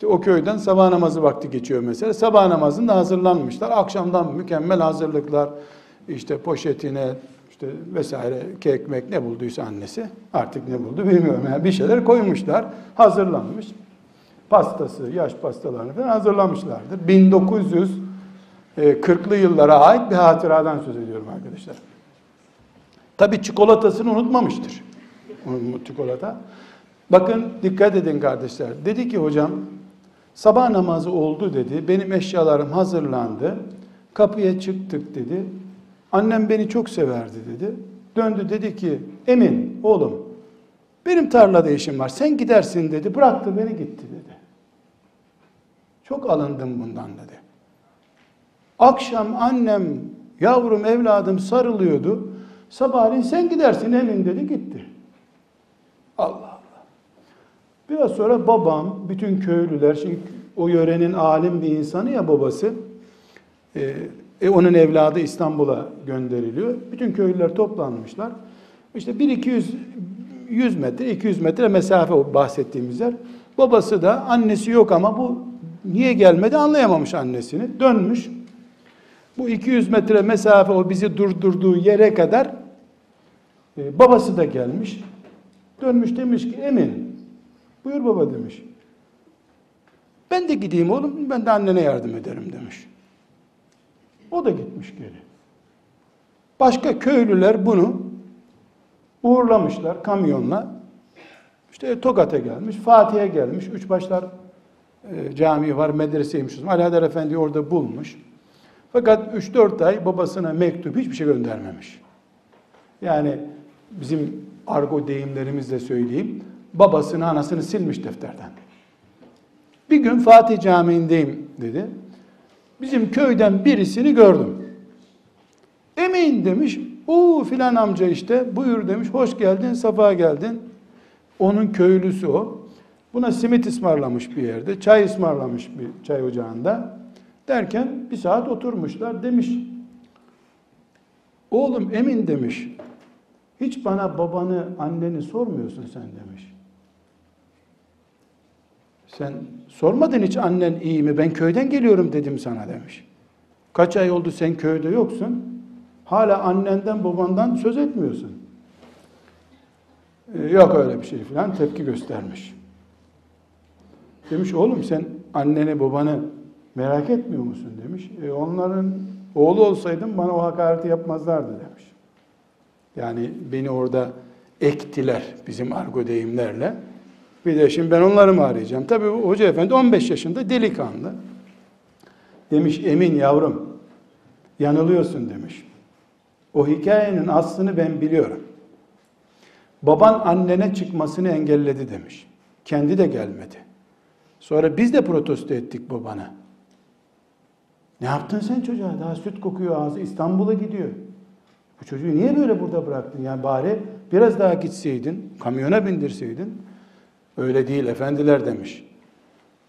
işte o köyden sabah namazı vakti geçiyor mesela. Sabah namazında hazırlanmışlar. Akşamdan mükemmel hazırlıklar, işte poşetine, işte vesaire kek mek ne bulduysa annesi. Artık ne buldu bilmiyorum. Yani bir şeyler koymuşlar. Hazırlanmış. Pastası yaş pastalarını falan hazırlamışlardır. 1940'lı yıllara ait bir hatıradan söz ediyorum arkadaşlar. Tabi çikolatasını unutmamıştır. Çikolata. Bakın dikkat edin kardeşler. Dedi ki hocam sabah namazı oldu dedi benim eşyalarım hazırlandı kapıya çıktık dedi Annem beni çok severdi dedi. Döndü dedi ki Emin oğlum benim tarlada işim var sen gidersin dedi. Bıraktı beni gitti dedi. Çok alındım bundan dedi. Akşam annem yavrum evladım sarılıyordu. Sabahleyin sen gidersin Emin dedi gitti. Allah. Biraz sonra babam, bütün köylüler, şimdi o yörenin alim bir insanı ya babası, e, e, onun evladı İstanbul'a gönderiliyor. Bütün köylüler toplanmışlar. İşte 1-200 100 metre, 200 metre mesafe bahsettiğimiz yer. Babası da annesi yok ama bu niye gelmedi anlayamamış annesini. Dönmüş. Bu 200 metre mesafe o bizi durdurduğu yere kadar e, babası da gelmiş. Dönmüş demiş ki Emin buyur baba demiş. Ben de gideyim oğlum ben de annene yardım ederim demiş. O da gitmiş geri. Başka köylüler bunu uğurlamışlar kamyonla. İşte Tokat'a gelmiş, Fatih'e gelmiş. Üçbaşlar e, camii var, medreseymiş. Ali Haydar Efendi orada bulmuş. Fakat 3-4 ay babasına mektup hiçbir şey göndermemiş. Yani bizim argo deyimlerimizle söyleyeyim. Babasını, anasını silmiş defterden. Bir gün Fatih Camii'ndeyim dedi. Bizim köyden birisini gördüm. Emin demiş. O filan amca işte buyur demiş. Hoş geldin, safa geldin. Onun köylüsü o. Buna simit ısmarlamış bir yerde. Çay ısmarlamış bir çay ocağında. Derken bir saat oturmuşlar. Demiş oğlum Emin demiş. Hiç bana babanı, anneni sormuyorsun sen demiş. Sen sormadın hiç annen iyi mi? Ben köyden geliyorum dedim sana demiş. Kaç ay oldu sen köyde yoksun? Hala annenden babandan söz etmiyorsun. Ee, yok öyle bir şey falan tepki göstermiş. Demiş oğlum sen anneni babanı merak etmiyor musun demiş. E, onların oğlu olsaydım bana o hakareti yapmazlardı demiş. Yani beni orada ektiler bizim argo deyimlerle. Bir de şimdi ben onları mı arayacağım? Tabii hoca efendi 15 yaşında delikanlı. Demiş emin yavrum yanılıyorsun demiş. O hikayenin aslını ben biliyorum. Baban annene çıkmasını engelledi demiş. Kendi de gelmedi. Sonra biz de protesto ettik babana. Ne yaptın sen çocuğa? Daha süt kokuyor ağzı. İstanbul'a gidiyor. Bu çocuğu niye böyle burada bıraktın? Yani bari biraz daha gitseydin, kamyona bindirseydin. Öyle değil efendiler demiş.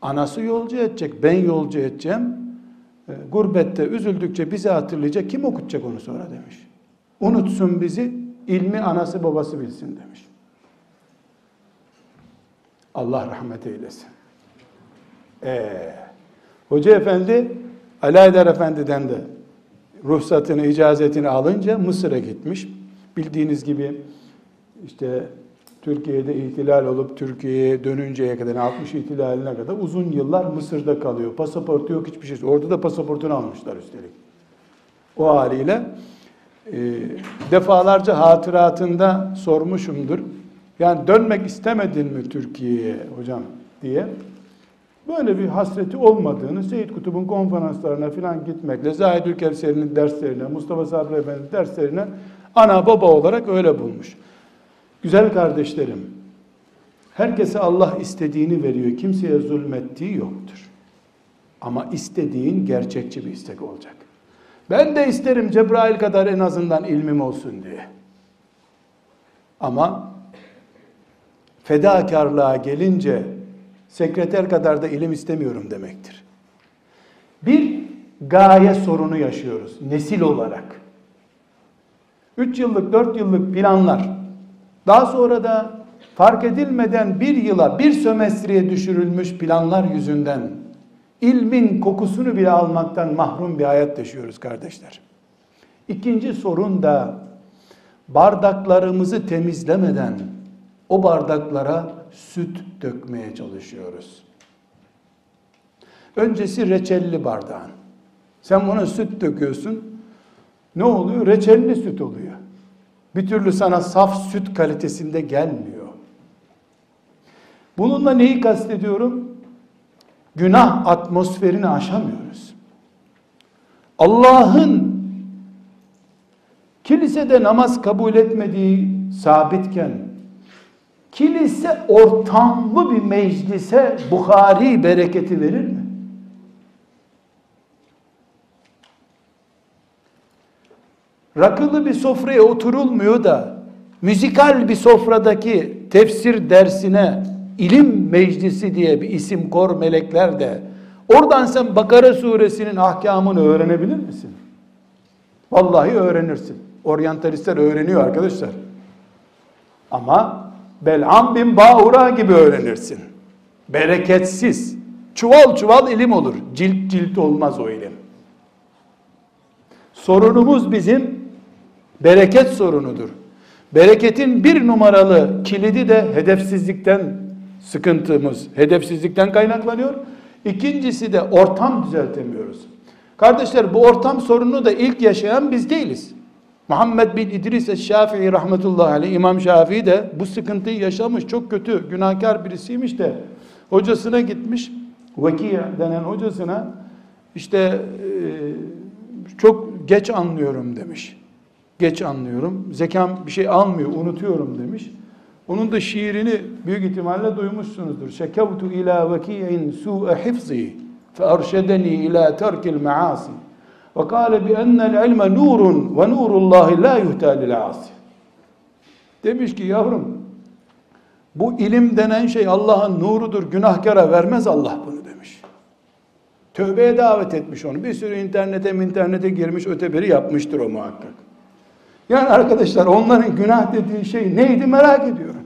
Anası yolcu edecek, ben yolcu edeceğim. E, gurbette üzüldükçe bizi hatırlayacak, kim okutacak onu sonra demiş. Unutsun bizi, ilmi anası babası bilsin demiş. Allah rahmet eylesin. Ee, Hoca efendi Ali Haydar Efendi'den de ruhsatını, icazetini alınca Mısır'a gitmiş. Bildiğiniz gibi işte Türkiye'de ihtilal olup Türkiye'ye dönünceye kadar, 60 ihtilaline kadar uzun yıllar Mısır'da kalıyor. Pasaportu yok hiçbir şey. Orada da pasaportunu almışlar üstelik. O haliyle e, defalarca hatıratında sormuşumdur. Yani dönmek istemedin mi Türkiye'ye hocam diye. Böyle bir hasreti olmadığını Seyit Kutub'un konferanslarına filan gitmekle, Zahid Ülkevser'in derslerine, Mustafa Sabri Efendi'nin derslerine ana baba olarak öyle bulmuş. Güzel kardeşlerim, herkese Allah istediğini veriyor. Kimseye zulmettiği yoktur. Ama istediğin gerçekçi bir istek olacak. Ben de isterim Cebrail kadar en azından ilmim olsun diye. Ama fedakarlığa gelince sekreter kadar da ilim istemiyorum demektir. Bir gaye sorunu yaşıyoruz nesil olarak. 3 yıllık, 4 yıllık planlar daha sonra da fark edilmeden bir yıla, bir sömestreye düşürülmüş planlar yüzünden ilmin kokusunu bile almaktan mahrum bir hayat yaşıyoruz kardeşler. İkinci sorun da bardaklarımızı temizlemeden o bardaklara süt dökmeye çalışıyoruz. Öncesi reçelli bardağın. Sen buna süt döküyorsun. Ne oluyor? Reçelli süt oluyor. Bir türlü sana saf süt kalitesinde gelmiyor. Bununla neyi kastediyorum? Günah atmosferini aşamıyoruz. Allah'ın kilisede namaz kabul etmediği sabitken kilise ortamlı bir meclise Bukhari bereketi verir mi? Rakılı bir sofraya oturulmuyor da müzikal bir sofradaki tefsir dersine ilim meclisi diye bir isim kor melekler de oradan sen Bakara suresinin ahkamını öğrenebilir misin? Vallahi öğrenirsin. Oryantalistler öğreniyor arkadaşlar. Ama Bel'am bin Bağura gibi öğrenirsin. Bereketsiz. Çuval çuval ilim olur. Cilt cilt olmaz o ilim. Sorunumuz bizim bereket sorunudur. Bereketin bir numaralı kilidi de hedefsizlikten sıkıntımız, hedefsizlikten kaynaklanıyor. İkincisi de ortam düzeltemiyoruz. Kardeşler bu ortam sorununu da ilk yaşayan biz değiliz. Muhammed bin İdris Şafii rahmetullahi aleyh İmam Şafii de bu sıkıntıyı yaşamış. Çok kötü, günahkar birisiymiş de hocasına gitmiş. Veki denen hocasına işte çok geç anlıyorum demiş. Geç anlıyorum. Zekam bir şey almıyor, unutuyorum demiş. Onun da şiirini büyük ihtimalle duymuşsunuzdur. Şekevtu ila veki'in su'e hifzi fe erşedeni ila terkil maasi. Ve kâle bi ennel ilme nurun ve nurullahi la yuhtâ lil asi. Demiş ki yavrum bu ilim denen şey Allah'ın nurudur. Günahkara vermez Allah bunu demiş. Tövbeye davet etmiş onu. Bir sürü internete internete girmiş öteberi yapmıştır o muhakkak. Yani arkadaşlar onların günah dediği şey neydi merak ediyorum.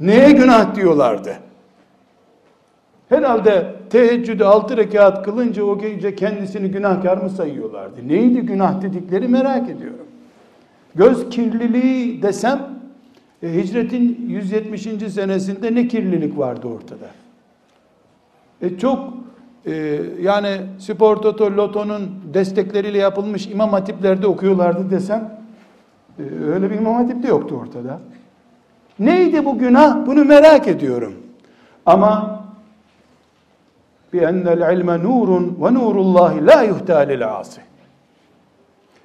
Neye günah diyorlardı? Herhalde teheccüdü altı rekat kılınca o gece kendisini günahkar mı sayıyorlardı? Neydi günah dedikleri merak ediyorum. Göz kirliliği desem e, hicretin 170. senesinde ne kirlilik vardı ortada? E çok e, yani spor toto lotonun destekleriyle yapılmış imam hatiplerde okuyorlardı desem ee, öyle bir imam hatip de yoktu ortada. Neydi bu günah? Bunu merak ediyorum. Ama bi enel ilme nurun ve nurullahi la yuhtalil asi.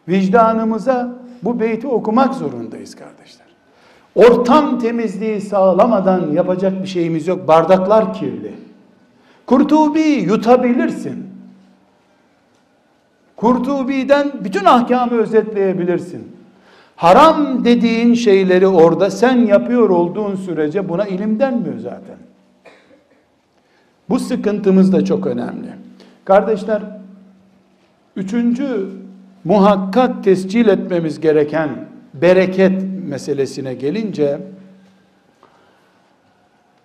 Vicdanımıza bu beyti okumak zorundayız kardeşler. Ortam temizliği sağlamadan yapacak bir şeyimiz yok. Bardaklar kirli. Kurtubi yutabilirsin. Kurtubi'den bütün ahkamı özetleyebilirsin. Haram dediğin şeyleri orada sen yapıyor olduğun sürece buna ilim denmiyor zaten. Bu sıkıntımız da çok önemli. Kardeşler, üçüncü muhakkak tescil etmemiz gereken bereket meselesine gelince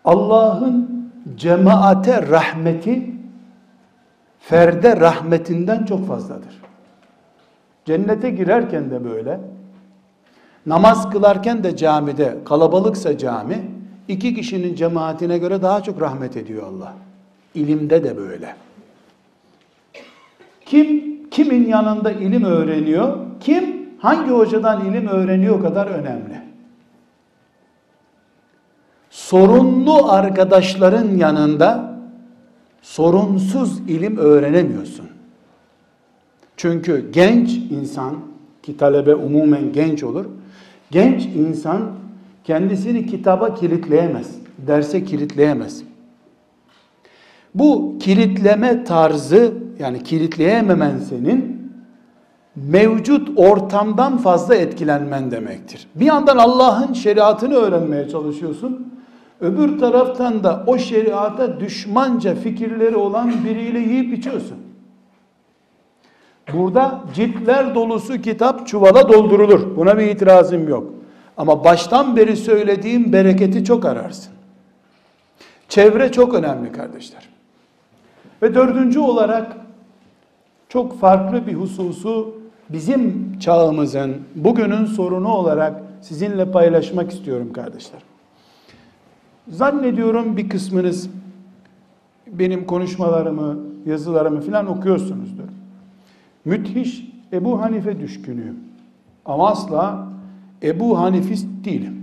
Allah'ın cemaate rahmeti ferde rahmetinden çok fazladır. Cennete girerken de böyle, namaz kılarken de camide, kalabalıksa cami, iki kişinin cemaatine göre daha çok rahmet ediyor Allah. İlimde de böyle. Kim kimin yanında ilim öğreniyor, kim hangi hocadan ilim öğreniyor kadar önemli. Sorunlu arkadaşların yanında sorunsuz ilim öğrenemiyorsun. Çünkü genç insan ki talebe umumen genç olur. Genç insan kendisini kitaba kilitleyemez. Derse kilitleyemez. Bu kilitleme tarzı yani kilitleyememen senin mevcut ortamdan fazla etkilenmen demektir. Bir yandan Allah'ın şeriatını öğrenmeye çalışıyorsun. Öbür taraftan da o şeriata düşmanca fikirleri olan biriyle yiyip içiyorsun. Burada ciltler dolusu kitap çuvala doldurulur. Buna bir itirazım yok. Ama baştan beri söylediğim bereketi çok ararsın. Çevre çok önemli kardeşler. Ve dördüncü olarak çok farklı bir hususu bizim çağımızın bugünün sorunu olarak sizinle paylaşmak istiyorum kardeşler. Zannediyorum bir kısmınız benim konuşmalarımı, yazılarımı filan okuyorsunuzdur. Müthiş Ebu Hanife düşkünüyüm. Ama asla Ebu Hanifist değilim.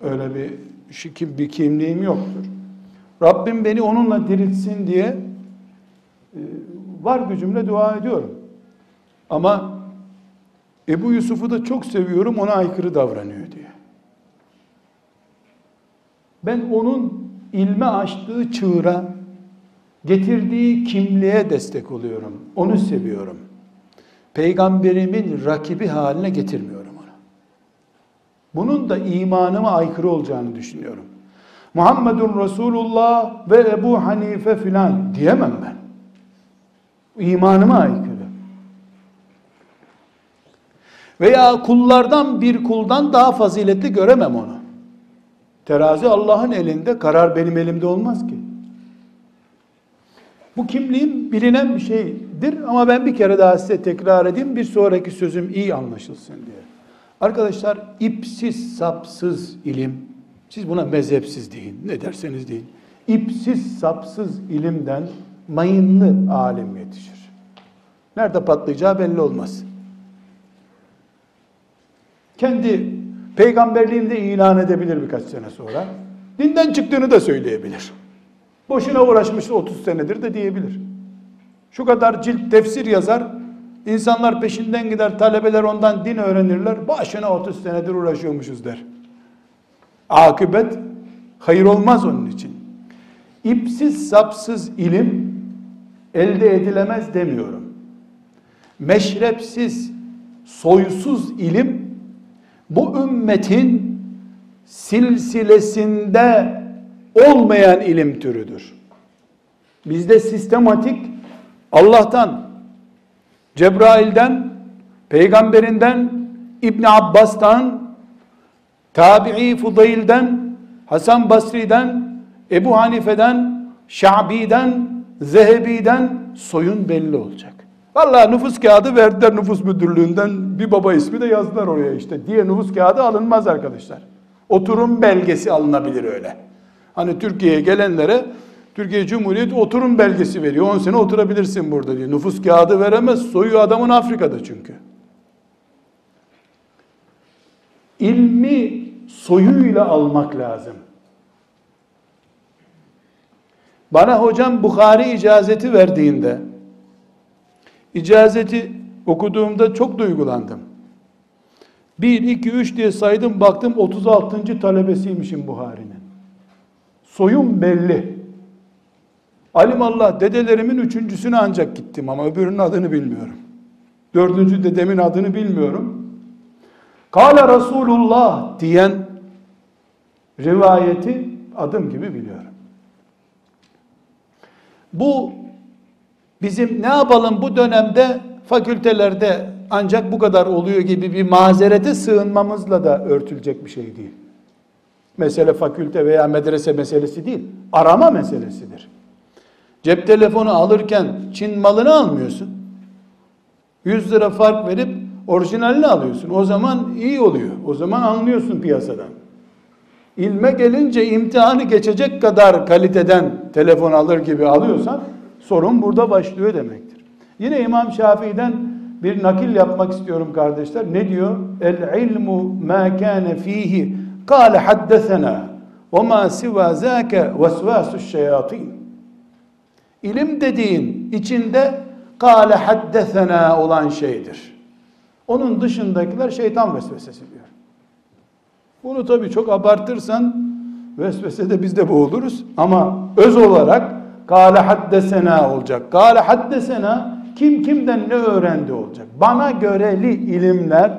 Öyle bir bir kimliğim yoktur. Rabbim beni onunla diriltsin diye e, var gücümle dua ediyorum. Ama Ebu Yusuf'u da çok seviyorum ona aykırı davranıyor diye. Ben onun ilme açtığı çığıra, getirdiği kimliğe destek oluyorum. Onu seviyorum. Peygamberimin rakibi haline getirmiyorum onu. Bunun da imanıma aykırı olacağını düşünüyorum. Muhammedun Resulullah ve Ebu Hanife filan diyemem ben. İmanıma aykırı. Veya kullardan bir kuldan daha faziletli göremem onu. Terazi Allah'ın elinde, karar benim elimde olmaz ki. Bu kimliğim bilinen bir şeydir ama ben bir kere daha size tekrar edeyim bir sonraki sözüm iyi anlaşılsın diye. Arkadaşlar ipsiz sapsız ilim, siz buna mezhepsiz deyin, ne derseniz deyin. İpsiz sapsız ilimden mayınlı alim yetişir. Nerede patlayacağı belli olmaz. Kendi peygamberliğini de ilan edebilir birkaç sene sonra. Dinden çıktığını da söyleyebilir. Boşuna uğraşmış 30 senedir de diyebilir. Şu kadar cilt tefsir yazar, insanlar peşinden gider, talebeler ondan din öğrenirler, başına 30 senedir uğraşıyormuşuz der. Akıbet hayır olmaz onun için. İpsiz sapsız ilim elde edilemez demiyorum. Meşrepsiz, soysuz ilim bu ümmetin silsilesinde olmayan ilim türüdür. Bizde sistematik Allah'tan, Cebrail'den, peygamberinden, İbn Abbas'tan, Tabi'i Fudail'den, Hasan Basri'den, Ebu Hanife'den, Şabi'den, Zehebi'den soyun belli olacak. Vallahi nüfus kağıdı verdiler nüfus müdürlüğünden bir baba ismi de yazdılar oraya işte diye nüfus kağıdı alınmaz arkadaşlar. Oturum belgesi alınabilir öyle. Hani Türkiye'ye gelenlere Türkiye Cumhuriyeti oturum belgesi veriyor. 10 sene oturabilirsin burada diyor. Nüfus kağıdı veremez. Soyu adamın Afrika'da çünkü. İlmi soyuyla almak lazım. Bana hocam Bukhari icazeti verdiğinde icazeti okuduğumda çok duygulandım. 1, 2, 3 diye saydım baktım 36. talebesiymişim Buhari'nin. Soyum belli. Alimallah dedelerimin üçüncüsüne ancak gittim ama öbürünün adını bilmiyorum. Dördüncü dedemin adını bilmiyorum. Kale Resulullah diyen rivayeti adım gibi biliyorum. Bu bizim ne yapalım bu dönemde fakültelerde ancak bu kadar oluyor gibi bir mazerete sığınmamızla da örtülecek bir şey değil. Mesele fakülte veya medrese meselesi değil. Arama meselesidir. Cep telefonu alırken Çin malını almıyorsun. 100 lira fark verip orijinalini alıyorsun. O zaman iyi oluyor. O zaman anlıyorsun piyasadan. İlme gelince imtihanı geçecek kadar kaliteden telefon alır gibi alıyorsan sorun burada başlıyor demektir. Yine İmam Şafii'den bir nakil yapmak istiyorum kardeşler. Ne diyor? El ilmu ma kana fihi haddesena ve ma siva zâke vesvâsu'ş şeyatîn. İlim dediğin içinde kâle haddesena olan şeydir. Onun dışındakiler şeytan vesvesesi diyor. Bunu tabii çok abartırsan vesvesede biz de boğuluruz. Ama öz olarak kâle haddesena olacak. Kâle haddesena kim kimden ne öğrendi olacak. Bana göreli ilimler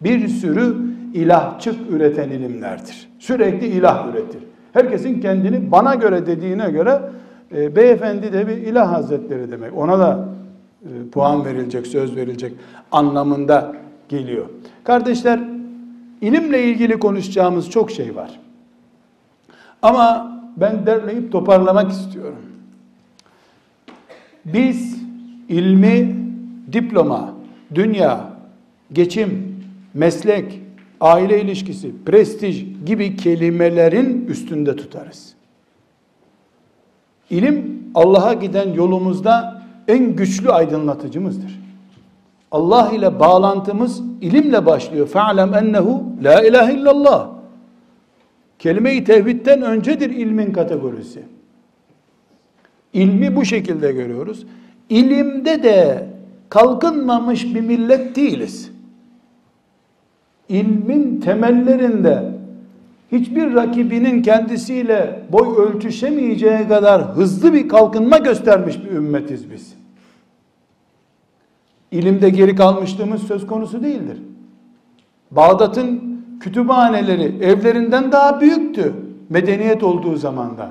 bir sürü ilahçık üreten ilimlerdir. Sürekli ilah üretir. Herkesin kendini bana göre dediğine göre e, beyefendi de bir ilah hazretleri demek. Ona da e, puan verilecek, söz verilecek anlamında geliyor. Kardeşler, ilimle ilgili konuşacağımız çok şey var. Ama ben derleyip toparlamak istiyorum. Biz ilmi, diploma, dünya, geçim, meslek, aile ilişkisi, prestij gibi kelimelerin üstünde tutarız. İlim Allah'a giden yolumuzda en güçlü aydınlatıcımızdır. Allah ile bağlantımız ilimle başlıyor. Fe'lem ennehu la ilahe illallah. Kelime-i tevhidden öncedir ilmin kategorisi. İlmi bu şekilde görüyoruz. İlimde de kalkınmamış bir millet değiliz. İlmin temellerinde hiçbir rakibinin kendisiyle boy ölçüşemeyeceği kadar hızlı bir kalkınma göstermiş bir ümmetiz biz. İlimde geri kalmışlığımız söz konusu değildir. Bağdat'ın kütüphaneleri evlerinden daha büyüktü medeniyet olduğu zamanda.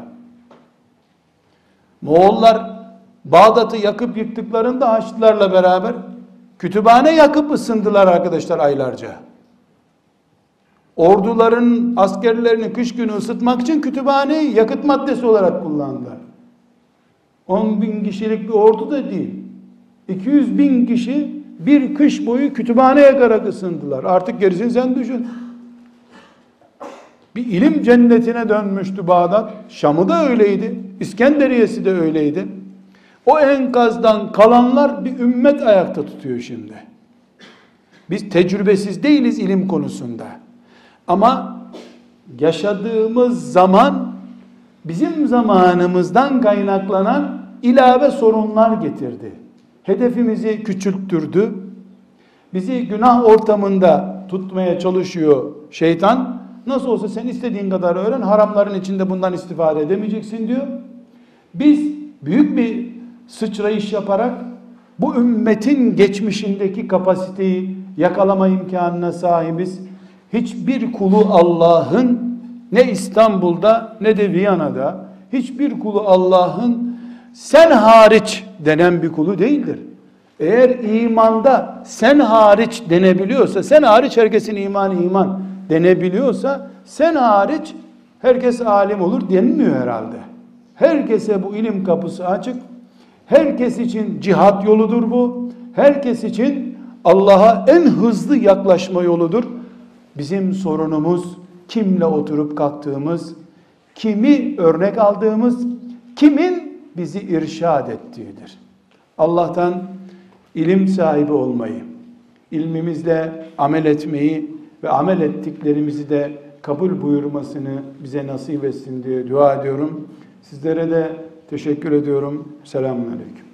Moğollar Bağdat'ı yakıp yıktıklarında Haçlılarla beraber kütüphane yakıp ısındılar arkadaşlar aylarca. Orduların askerlerini kış günü ısıtmak için kütüphaneyi yakıt maddesi olarak kullandılar. 10 bin kişilik bir ordu da değil. 200 bin kişi bir kış boyu kütüphane yakarak ısındılar. Artık gerisini sen düşün. Bir ilim cennetine dönmüştü Bağdat. Şam'ı da öyleydi. İskenderiyesi de öyleydi. O enkazdan kalanlar bir ümmet ayakta tutuyor şimdi. Biz tecrübesiz değiliz ilim konusunda. Ama yaşadığımız zaman bizim zamanımızdan kaynaklanan ilave sorunlar getirdi. Hedefimizi küçülttürdü. Bizi günah ortamında tutmaya çalışıyor şeytan. Nasıl olsa sen istediğin kadar öğren, haramların içinde bundan istifade edemeyeceksin diyor. Biz büyük bir sıçrayış yaparak bu ümmetin geçmişindeki kapasiteyi yakalama imkanına sahibiz. Hiçbir kulu Allah'ın ne İstanbul'da ne de Viyana'da hiçbir kulu Allah'ın sen hariç denen bir kulu değildir. Eğer imanda sen hariç denebiliyorsa, sen hariç herkesin imanı iman denebiliyorsa, sen hariç herkes alim olur denmiyor herhalde. Herkese bu ilim kapısı açık. Herkes için cihat yoludur bu. Herkes için Allah'a en hızlı yaklaşma yoludur. Bizim sorunumuz kimle oturup kalktığımız, kimi örnek aldığımız, kimin bizi irşad ettiğidir. Allah'tan ilim sahibi olmayı, ilmimizle amel etmeyi ve amel ettiklerimizi de kabul buyurmasını bize nasip etsin diye dua ediyorum. Sizlere de teşekkür ediyorum. Selamun Aleyküm.